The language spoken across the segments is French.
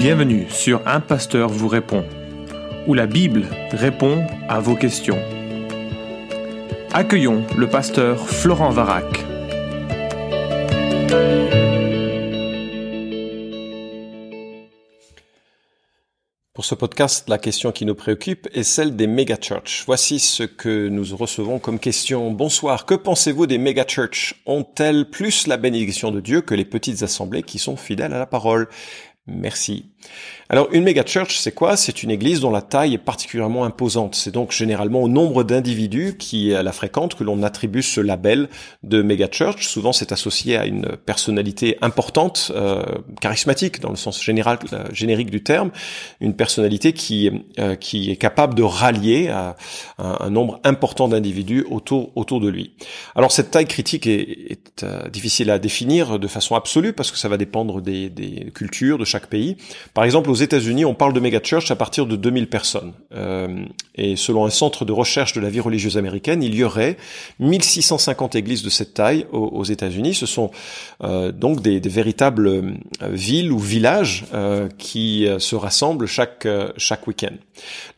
Bienvenue sur Un Pasteur vous répond, où la Bible répond à vos questions. Accueillons le pasteur Florent Varac. Pour ce podcast, la question qui nous préoccupe est celle des megachurches. Voici ce que nous recevons comme question. Bonsoir, que pensez-vous des megachurches? Ont-elles plus la bénédiction de Dieu que les petites assemblées qui sont fidèles à la parole? Merci. Alors une méga church, c'est quoi? C'est une église dont la taille est particulièrement imposante. C'est donc généralement au nombre d'individus qui la fréquentent que l'on attribue ce label de méga church. Souvent, c'est associé à une personnalité importante, euh, charismatique dans le sens général, euh, générique du terme, une personnalité qui euh, qui est capable de rallier à, un, nombre important d'individus autour autour de lui. Alors cette taille critique est, est difficile à définir de façon absolue parce que ça va dépendre des, des cultures de chaque Par exemple, aux États-Unis, on parle de megachurch à partir de 2000 personnes. Euh, et selon un centre de recherche de la vie religieuse américaine, il y aurait 1650 églises de cette taille aux, États-Unis. Ce sont euh, donc des, véritables euh, villes ou villages qui se rassemblent chaque chaque week-end.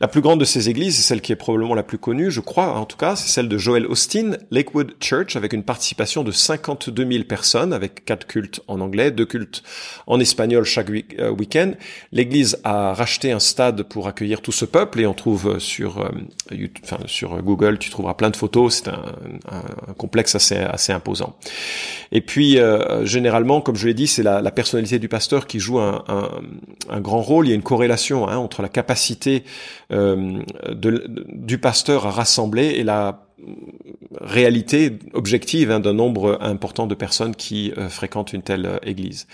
La plus grande de ces églises, c'est celle qui est probablement la plus connue, je crois, en tout cas, c'est celle de Joel Austin, Lakewood Church, avec une participation de 52 000 personnes, avec quatre cultes en anglais, deux cultes en espagnol chaque week-end. L'église a racheté un stade pour accueillir tout ce peuple et on trouve sur, euh, enfin, sur Google, tu trouveras plein de photos. C'est un, un, complexe assez, assez imposant. Et puis, euh, généralement, comme je l'ai dit, c'est la, la, personnalité du pasteur qui joue un, un, un, grand rôle. Il y a une corrélation hein, entre la capacité euh, de, du pasteur à rassembler et la réalité objective hein, d'un nombre important de personnes qui euh, fréquentent une telle euh, église.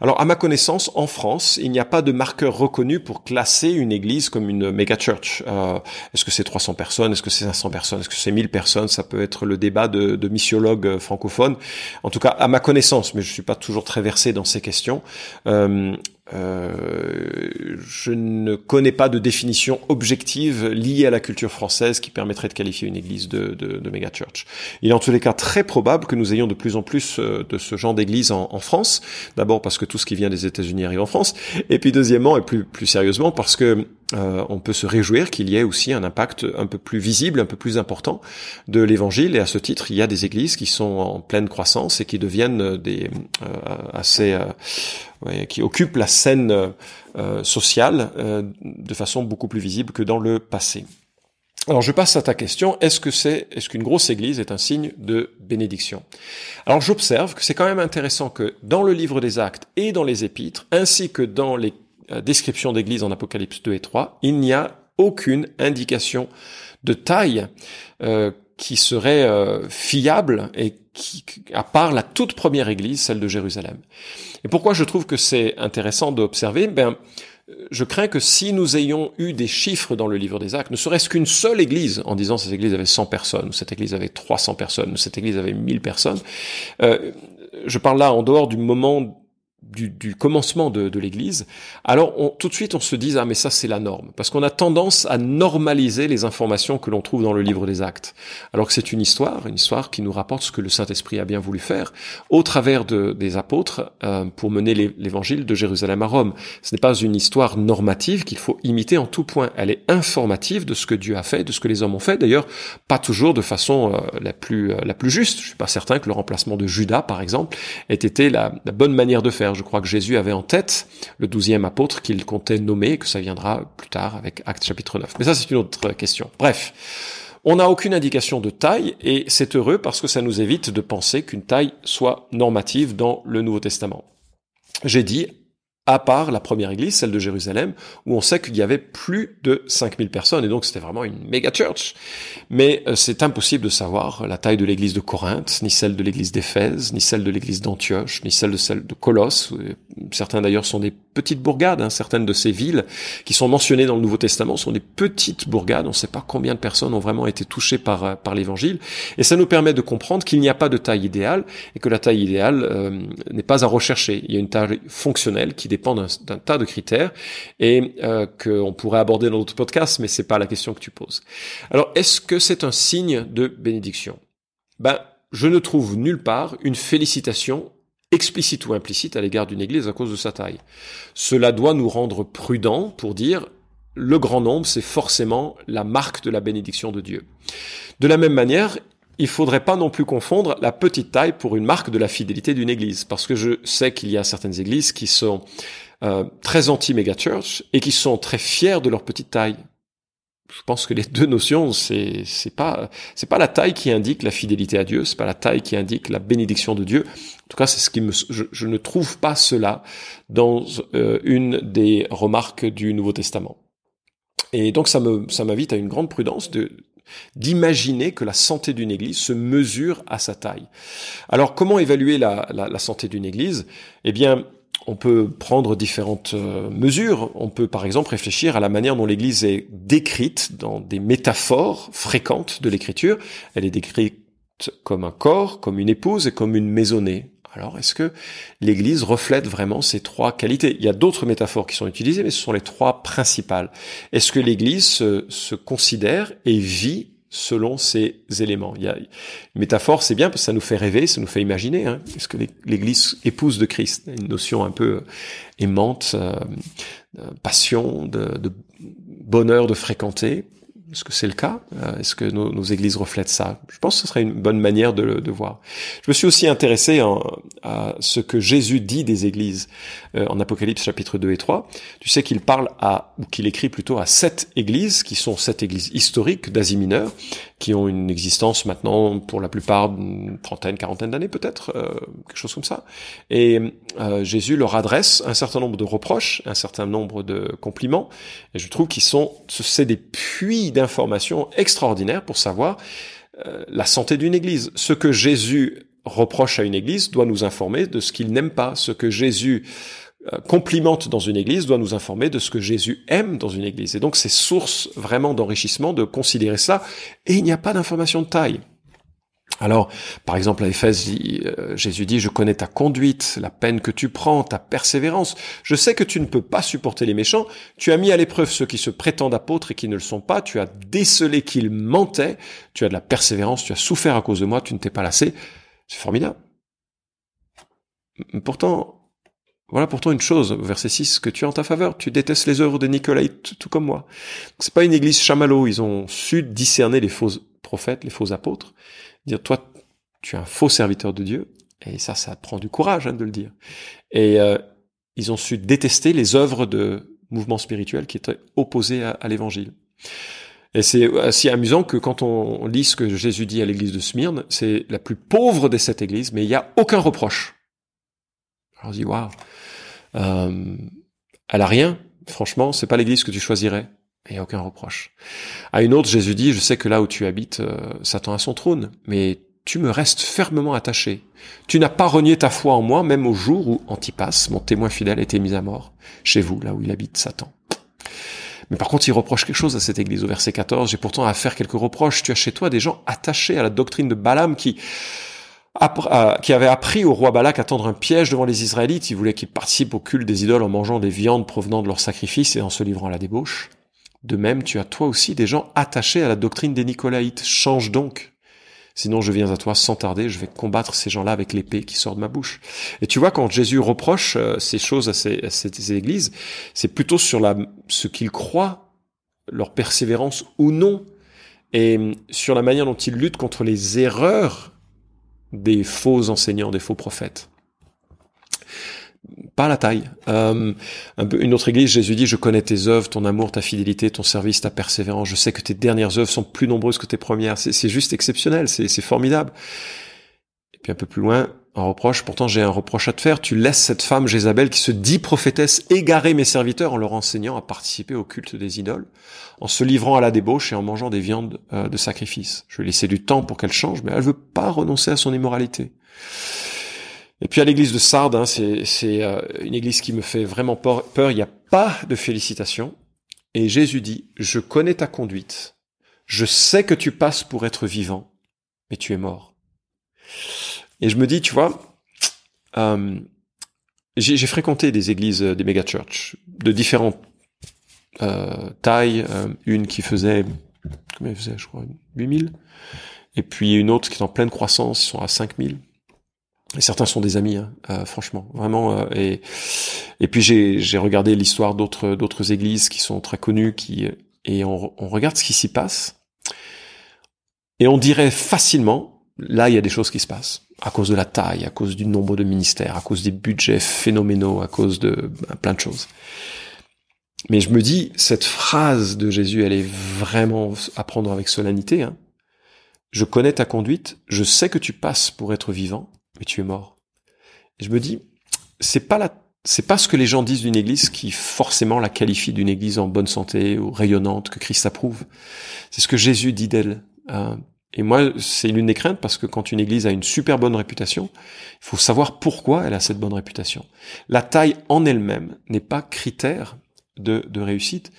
Alors, à ma connaissance, en France, il n'y a pas de marqueur reconnu pour classer une église comme une méga church. Euh, est-ce que c'est 300 personnes? Est-ce que c'est 500 personnes? Est-ce que c'est 1000 personnes? Ça peut être le débat de, de missiologues francophones. En tout cas, à ma connaissance, mais je suis pas toujours très versé dans ces questions. Euh, je ne connais pas de définition objective liée à la culture française qui permettrait de qualifier une église de, de, de méga church. Il est en tous les cas très probable que nous ayons de plus en plus euh, de ce genre d'église en, en, France. D'abord parce que tout ce qui vient des États-Unis arrive en France, et puis deuxièmement et plus plus sérieusement parce que euh, on peut se réjouir qu'il y ait aussi un impact un peu plus visible, un peu plus important de l'Évangile. Et à ce titre, il y a des églises qui sont en pleine croissance et qui deviennent des euh, assez, euh, qui occupent la scène sociale de façon beaucoup plus visible que dans le passé. Alors je passe à ta question, est-ce que c'est est-ce qu'une grosse église est un signe de bénédiction? Alors j'observe que c'est quand même intéressant que dans le livre des actes et dans les épîtres ainsi que dans les euh, description d'église en Apocalypse 2 et 3, il n'y a aucune indication de taille euh, qui serait euh, fiable et qui, à part la toute première église, celle de Jérusalem. Et pourquoi je trouve que c'est intéressant d'observer? Ben, je crains que si nous ayons eu des chiffres dans le livre des actes, ne serait-ce qu'une seule église, en disant cette église avait 100 personnes, ou cette église avait 300 personnes, ou cette église avait 1000 personnes, euh, je parle là en dehors du moment du, du, commencement de, de l'Église, alors on, tout de suite on se dit ah mais ça c'est la norme, parce qu'on a tendance à normaliser les informations que l'on trouve dans le livre des Actes, alors que c'est une histoire, une histoire qui nous rapporte ce que le Saint Esprit a bien voulu faire au travers de, des apôtres euh, pour mener l'Évangile de Jérusalem à Rome. Ce n'est pas une histoire normative qu'il faut imiter en tout point, elle est informative de ce que Dieu a fait, de ce que les hommes ont fait. D'ailleurs, pas toujours de façon euh, la plus euh, la plus juste. Je suis pas certain que le remplacement de Judas, par exemple, ait été la, la bonne manière de faire je crois que Jésus avait en tête le douzième apôtre qu'il comptait nommer, que ça viendra plus tard avec Actes chapitre 9. Mais ça, c'est une autre question. Bref. On n'a aucune indication de taille et c'est heureux parce que ça nous évite de penser qu'une taille soit normative dans le Nouveau Testament. J'ai dit à part la première église, celle de Jérusalem, où on sait qu'il y avait plus de 5000 personnes, et donc c'était vraiment une méga church. Mais euh, c'est impossible de savoir la taille de l'église de Corinthe, ni celle de l'église d'Éphèse, ni celle de l'église d'Antioche, ni celle de celle de Colosse. Certains d'ailleurs sont des petites bourgades, hein. certaines de ces villes qui sont mentionnées dans le Nouveau Testament sont des petites bourgades, on ne sait pas combien de personnes ont vraiment été touchées par, euh, par l'évangile, et ça nous permet de comprendre qu'il n'y a pas de taille idéale, et que la taille idéale euh, n'est pas à rechercher. Il y a une taille fonctionnelle qui dépend d'un tas de critères et euh, qu'on pourrait aborder dans d'autres podcasts, mais c'est pas la question que tu poses. Alors, est-ce que c'est un signe de bénédiction? Ben, je ne trouve nulle part une félicitation explicite ou implicite à l'égard d'une église à cause de sa taille. Cela doit nous rendre prudents pour dire le grand nombre, c'est forcément la marque de la bénédiction de Dieu. De la même manière, il faudrait pas non plus confondre la petite taille pour une marque de la fidélité d'une église, parce que je sais qu'il y a certaines églises qui sont euh, très anti-megachurch et qui sont très fiers de leur petite taille. Je pense que les deux notions, c'est c'est pas c'est pas la taille qui indique la fidélité à Dieu, c'est pas la taille qui indique la bénédiction de Dieu. En tout cas, c'est ce qui me je, ne trouve pas cela dans euh, une des remarques du Nouveau Testament. Et donc ça me ça m'invite à une grande prudence de d'imaginer que la santé d'une église se mesure à sa taille. Alors comment évaluer la, santé d'une église? Eh bien, on peut prendre différentes euh, mesures. On peut par exemple réfléchir à la manière dont l'Église est décrite dans des métaphores fréquentes de l'Écriture. Elle est décrite comme un corps, comme une épouse et comme une maisonnée. Alors, est-ce que l'Église reflète vraiment ces trois qualités? Il y a d'autres métaphores qui sont utilisées, mais ce sont les trois principales. Est-ce que l'Église se, considère et vit selon ces éléments? Il y a une métaphore, c'est bien parce que ça nous fait rêver, ça nous fait imaginer. Hein. Est-ce que l'Église épouse de Christ? Une notion un peu aimante, euh, euh, passion, de, bonheur de fréquenter. Est-ce que c'est le cas? Euh, Est-ce que nos, églises reflètent ça? Je pense que ce serait une bonne manière de, de voir. Je me suis aussi intéressé à ce que Jésus dit des églises euh, en Apocalypse chapitre 2 et 3. Tu sais qu'il parle à, ou qu'il écrit plutôt à sept églises, qui sont sept églises historiques d'Asie mineure, qui ont une existence maintenant pour la plupart d'une trentaine, quarantaine d'années peut-être, euh, quelque chose comme ça. Et euh, Jésus leur adresse un certain nombre de reproches, un certain nombre de compliments, et je trouve qu'ils sont, c'est des puits d'informations extraordinaires pour savoir euh, la santé d'une église. Ce que Jésus reproche à une église doit nous informer de ce qu'il n'aime pas. Ce que Jésus complimente dans une église doit nous informer de ce que Jésus aime dans une église. Et donc c'est source vraiment d'enrichissement de considérer ça. Et il n'y a pas d'information de taille. Alors, par exemple, à Éphèse, euh, Jésus dit, je connais ta conduite, la peine que tu prends, ta persévérance. Je sais que tu ne peux pas supporter les méchants. Tu as mis à l'épreuve ceux qui se prétendent apôtres et qui ne le sont pas. Tu as décelé qu'ils mentaient. Tu as de la persévérance. Tu as souffert à cause de moi. Tu ne t'es pas lassé. C'est formidable. Pourtant, voilà pourtant une chose, verset 6, que tu as en ta faveur. Tu détestes les œuvres des Nicolaïtes, tout comme moi. C'est pas une église chamallow. Ils ont su discerner les faux prophètes, les faux apôtres. Dire, toi, tu es un faux serviteur de Dieu. Et ça, ça prend du courage hein, de le dire. Et euh, ils ont su détester les œuvres de mouvements spirituels qui étaient opposés à, l'évangile. Et c'est assez amusant que quand on lit ce que Jésus dit à l'église de Smyrne, c'est la plus pauvre des sept églises, mais il n'y a aucun reproche. Alors on se dit, waouh, euh, elle a rien. Franchement, c'est pas l'église que tu choisirais. A aucun reproche. À une autre, Jésus dit, je sais que là où tu habites, euh, Satan a son trône, mais tu me restes fermement attaché. Tu n'as pas renié ta foi en moi, même au jour où Antipas, mon témoin fidèle, été mis à mort, chez vous, là où il habite Satan. Mais par contre, il reproche quelque chose à cette église. Au verset 14, j'ai pourtant à faire quelques reproches. Tu as chez toi des gens attachés à la doctrine de Balaam qui, qui avait appris au roi Balak à tendre un piège devant les Israélites. Il voulait qu'ils participent au culte des idoles en mangeant des viandes provenant de leurs sacrifices et en se livrant à la débauche. De même, tu as toi aussi des gens attachés à la doctrine des Nicolaïtes. Change donc. Sinon, je viens à toi sans tarder, je vais combattre ces gens-là avec l'épée qui sort de ma bouche. Et tu vois, quand Jésus reproche euh, ces choses à ces, à ces églises, c'est plutôt sur la, ce qu'ils croient, leur persévérance ou non, et sur la manière dont ils luttent contre les erreurs des faux enseignants, des faux prophètes. Pas la taille. Euh, une autre église, Jésus dit, je connais tes œuvres, ton amour, ta fidélité, ton service, ta persévérance. Je sais que tes dernières œuvres sont plus nombreuses que tes premières. C'est juste exceptionnel, c'est formidable. Et puis un peu plus loin, un reproche, pourtant j'ai un reproche à te faire, tu laisses cette femme Jézabel qui se dit prophétesse égarer mes serviteurs en leur enseignant à participer au culte des idoles, en se livrant à la débauche et en mangeant des viandes euh, de sacrifice. Je vais laisser du temps pour qu'elle change, mais elle veut pas renoncer à son immoralité. Et puis à l'église de Sardes, hein, c'est euh, une église qui me fait vraiment peur, il n'y a pas de félicitations. Et Jésus dit, je connais ta conduite, je sais que tu passes pour être vivant, mais tu es mort. Et je me dis, tu vois, euh, j'ai fréquenté des églises, euh, des méga church de différentes euh, tailles. Une qui faisait, combien elle faisait, je crois, 8000. Et puis une autre qui est en pleine croissance, ils sont à 5000. Et certains sont des amis, hein, franchement, vraiment. et et puis j'ai regardé l'histoire d'autres d'autres églises qui sont très connues, qui et on regarde ce qui s'y passe, et on dirait facilement, là il y a des choses qui se passent à cause de la taille, à cause du nombre de ministères, à cause des budgets phénoménaux, à cause de ben, plein de choses. Mais je me dis, cette phrase de Jésus, elle est vraiment à prendre avec solennité. Hein. Je connais ta conduite, je sais que tu passes pour être vivant, mais tu es mort. Je me dis, c'est pas la, c'est pas ce que les gens disent d'une église qui forcément la qualifie d'une église en bonne santé ou rayonnante que Christ approuve. C'est ce que Jésus dit d'elle. Hein. Et moi, c'est l'une des craintes parce que quand une église a une super bonne réputation, il faut savoir pourquoi elle a cette bonne réputation. La taille en elle-même n'est pas critère de, réussite.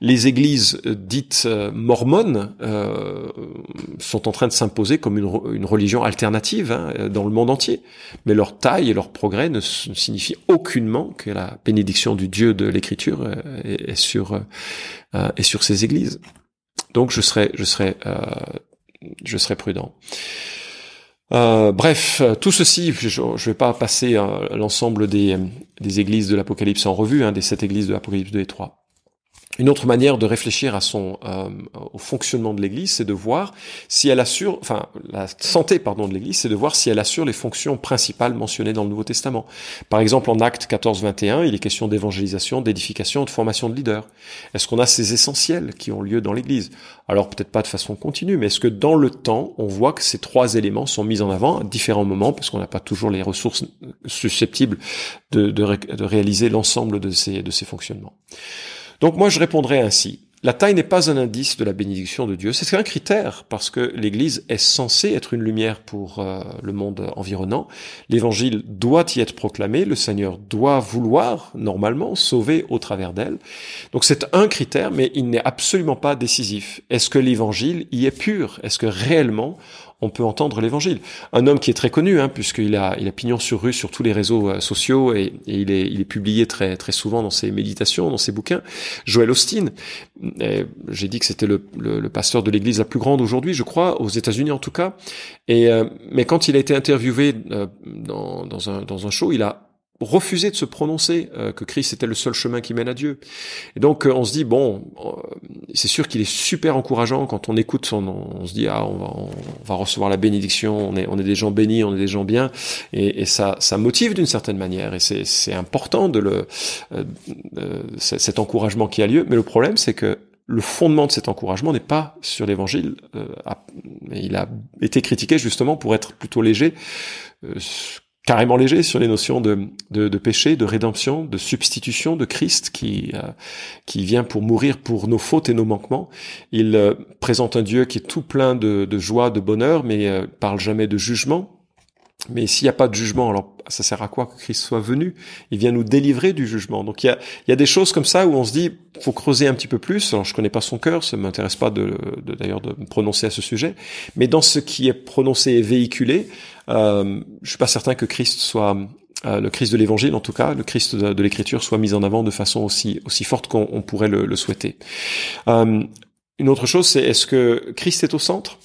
Les églises euh, dites euh, mormones euh, sont en train de s'imposer comme une, religion alternative hein, dans le monde entier. Mais leur taille et leur progrès ne, signifient aucunement que la bénédiction du Dieu de l'Écriture euh, est, est, sur est sur ces églises. Donc je serais je serais je serais prudent. Euh, bref, tout ceci, je ne vais pas passer euh, l'ensemble des, des églises de l'Apocalypse en revue, hein, des sept églises de l'Apocalypse 2 et 3. Une autre manière de réfléchir à son euh, au fonctionnement de l'Église, c'est de voir si elle assure, enfin la santé pardon de l'Église, c'est de voir si elle assure les fonctions principales mentionnées dans le Nouveau Testament. Par exemple, en Actes 14-21, il est question d'évangélisation, d'édification, de formation de leaders. Est-ce qu'on a ces essentiels qui ont lieu dans l'Église? Alors peut-être pas de façon continue, mais est-ce que dans le temps, on voit que ces trois éléments sont mis en avant à différents moments, parce qu'on n'a pas toujours les ressources susceptibles de, de, de réaliser l'ensemble de ces de ces fonctionnements? Donc moi je répondrais ainsi. La taille n'est pas un indice de la bénédiction de Dieu, c'est un critère parce que l'Église est censée être une lumière pour euh, le monde environnant. L'Évangile doit y être proclamé, le Seigneur doit vouloir normalement sauver au travers d'elle. Donc c'est un critère, mais il n'est absolument pas décisif. Est-ce que l'Évangile y est pur? Est-ce que réellement on peut entendre l'évangile. Un homme qui est très connu, hein, puisqu'il a, il a pignon sur rue sur tous les réseaux euh, sociaux et, il, est, il est publié très, très souvent dans ses méditations, dans ses bouquins. Joel Austin, j'ai dit que c'était le, le, pasteur de l'église la plus grande aujourd'hui, je crois, aux États-Unis en tout cas. Et, euh, mais quand il a été interviewé euh, dans, dans, un, dans un show, il a refusé de se prononcer euh, que Christ était le seul chemin qui mène à Dieu. Et donc euh, on se dit bon, euh, c'est sûr qu'il est super encourageant quand on écoute son, on se dit ah on va, on va recevoir la bénédiction, on est on est des gens bénis, on est des gens bien, et, et ça ça motive d'une certaine manière et c'est c'est important de le cet encouragement qui a lieu. Mais le problème c'est que le fondement de cet encouragement n'est pas sur l'évangile. il a été critiqué justement pour être plutôt léger carrément léger sur les notions de, péché, de rédemption, de substitution de Christ qui, euh, qui vient pour mourir pour nos fautes et nos manquements. Il euh, présente un Dieu qui est tout plein de, de joie, de bonheur, mais euh, parle jamais de jugement. Mais s'il n'y a pas de jugement, alors ça sert à quoi que Christ soit venu? Il vient nous délivrer du jugement. Donc il y a, y a des choses comme ça où on se dit, faut creuser un petit peu plus. Alors je connais pas son cœur, ça m'intéresse pas de, de d'ailleurs de me prononcer à ce sujet. Mais dans ce qui est prononcé et véhiculé, euh, je suis pas certain que Christ soit euh, le Christ de l'Évangile, en tout cas, le Christ de, l'Écriture soit mis en avant de façon aussi aussi forte qu'on pourrait le, le souhaiter. Euh, une autre chose, c'est est-ce que Christ est au centre?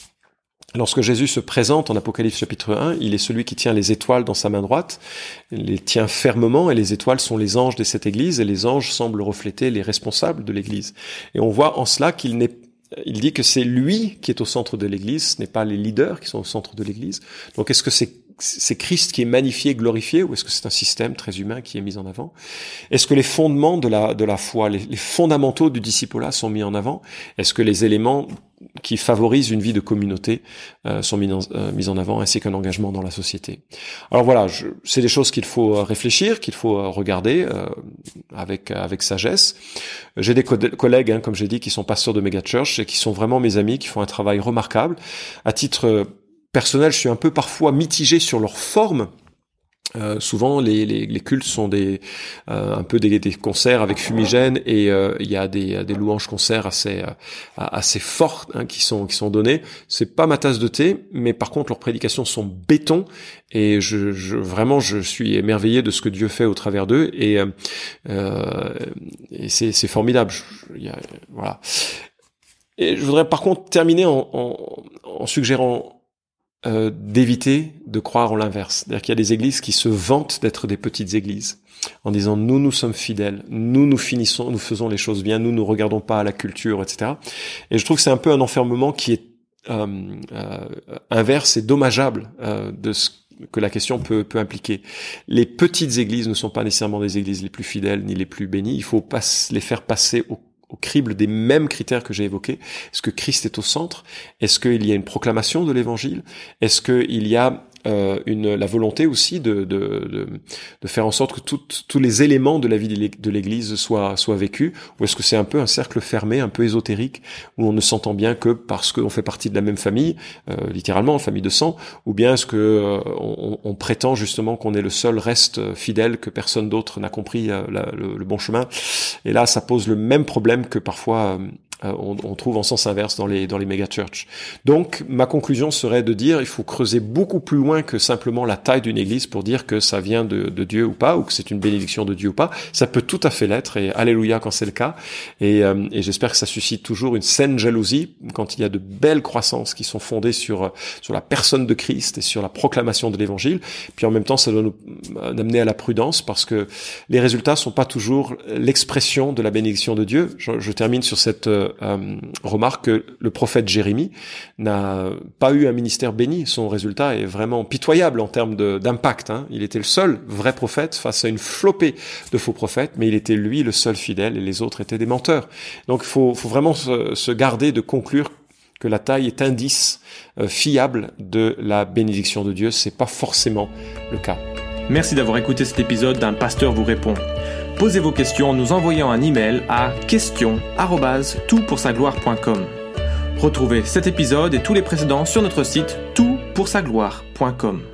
Lorsque Jésus se présente en Apocalypse chapitre 1, il est celui qui tient les étoiles dans sa main droite, il les tient fermement, et les étoiles sont les anges de cette église, et les anges semblent refléter les responsables de l'église. Et on voit en cela qu'il n'est il dit que c'est lui qui est au centre de l'Église, ce n'est pas les leaders qui sont au centre de l'Église. Donc est-ce que c'est c'est Christ qui est magnifié, glorifié, ou est-ce que c'est un système très humain qui est mis en avant? Est-ce que les fondements de la, de la foi, les, fondamentaux du disciple-là sont mis en avant? Est-ce que les éléments qui favorisent une vie de communauté euh, sont mis en, euh, en avant, ainsi qu'un engagement dans la société Alors voilà, c'est des choses qu'il faut euh, réfléchir, qu'il faut regarder avec, avec sagesse. J'ai des collègues, hein, comme j'ai dit, qui sont pasteurs de megachurch et qui sont vraiment mes amis, qui font un travail remarquable. À titre personnel, je suis un peu parfois mitigé sur leur forme. Euh, souvent, les, les, les, cultes sont des euh, un peu des, des, concerts avec fumigène et euh, il y a des, des louanges concerts assez euh, assez fortes hein, qui sont qui sont données. C'est pas ma tasse de thé, mais par contre leurs prédications sont béton et je, je vraiment je suis émerveillé de ce que Dieu fait au travers d'eux et, c'est formidable. Je, voilà. Et je voudrais par contre terminer en, en, en suggérant euh, d'éviter de croire en l'inverse. C'est-à-dire qu'il y a des églises qui se vantent d'être des petites églises en disant nous nous sommes fidèles, nous nous finissons, nous faisons les choses bien, nous ne regardons pas à la culture, etc. Et je trouve que c'est un peu un enfermement qui est euh, euh, inverse et dommageable euh, de ce que la question peut, peut impliquer. Les petites églises ne sont pas nécessairement des églises les plus fidèles ni les plus bénies. Il faut pas les faire passer au au crible des mêmes critères que j'ai évoqués. Est-ce que Christ est au centre? Est-ce qu'il y a une proclamation de l'évangile? Est-ce qu'il y a euh, une, la volonté aussi de, de, de, faire en sorte que tous les éléments de la vie de l'Église soient, soient vécus Ou est-ce que c'est un peu un cercle fermé, un peu ésotérique, où on ne s'entend bien que parce qu'on fait partie de la même famille, euh, littéralement, famille de sang Ou bien est-ce que euh, on, on, prétend justement qu'on est le seul reste fidèle, que personne d'autre n'a compris le, le, bon chemin? Et là, ça pose le même problème que parfois euh, on, on, trouve en sens inverse dans les dans les méga churches. Donc ma conclusion serait de dire il faut creuser beaucoup plus loin que simplement la taille d'une église pour dire que ça vient de, de Dieu ou pas ou que c'est une bénédiction de Dieu ou pas. Ça peut tout à fait l'être et alléluia quand c'est le cas. Et, euh, et j'espère que ça suscite toujours une saine jalousie quand il y a de belles croissances qui sont fondées sur sur la personne de Christ et sur la proclamation de l'Évangile. Puis en même temps ça doit nous euh, amener à la prudence parce que les résultats sont pas toujours l'expression de la bénédiction de Dieu. Je, je termine sur cette euh, remarque que le prophète Jérémie n'a pas eu un ministère béni. Son résultat est vraiment pitoyable en termes d'impact. Hein. Il était le seul vrai prophète face à une flopée de faux prophètes, mais il était lui le seul fidèle et les autres étaient des menteurs. Donc il faut, faut vraiment se, se garder de conclure que la taille est indice euh, fiable de la bénédiction de Dieu. C'est pas forcément le cas. Merci d'avoir écouté cet épisode d'un pasteur vous répond. Posez vos questions en nous envoyant un email à question@toutpoursagloire.com. Retrouvez cet épisode et tous les précédents sur notre site toutpoursagloire.com.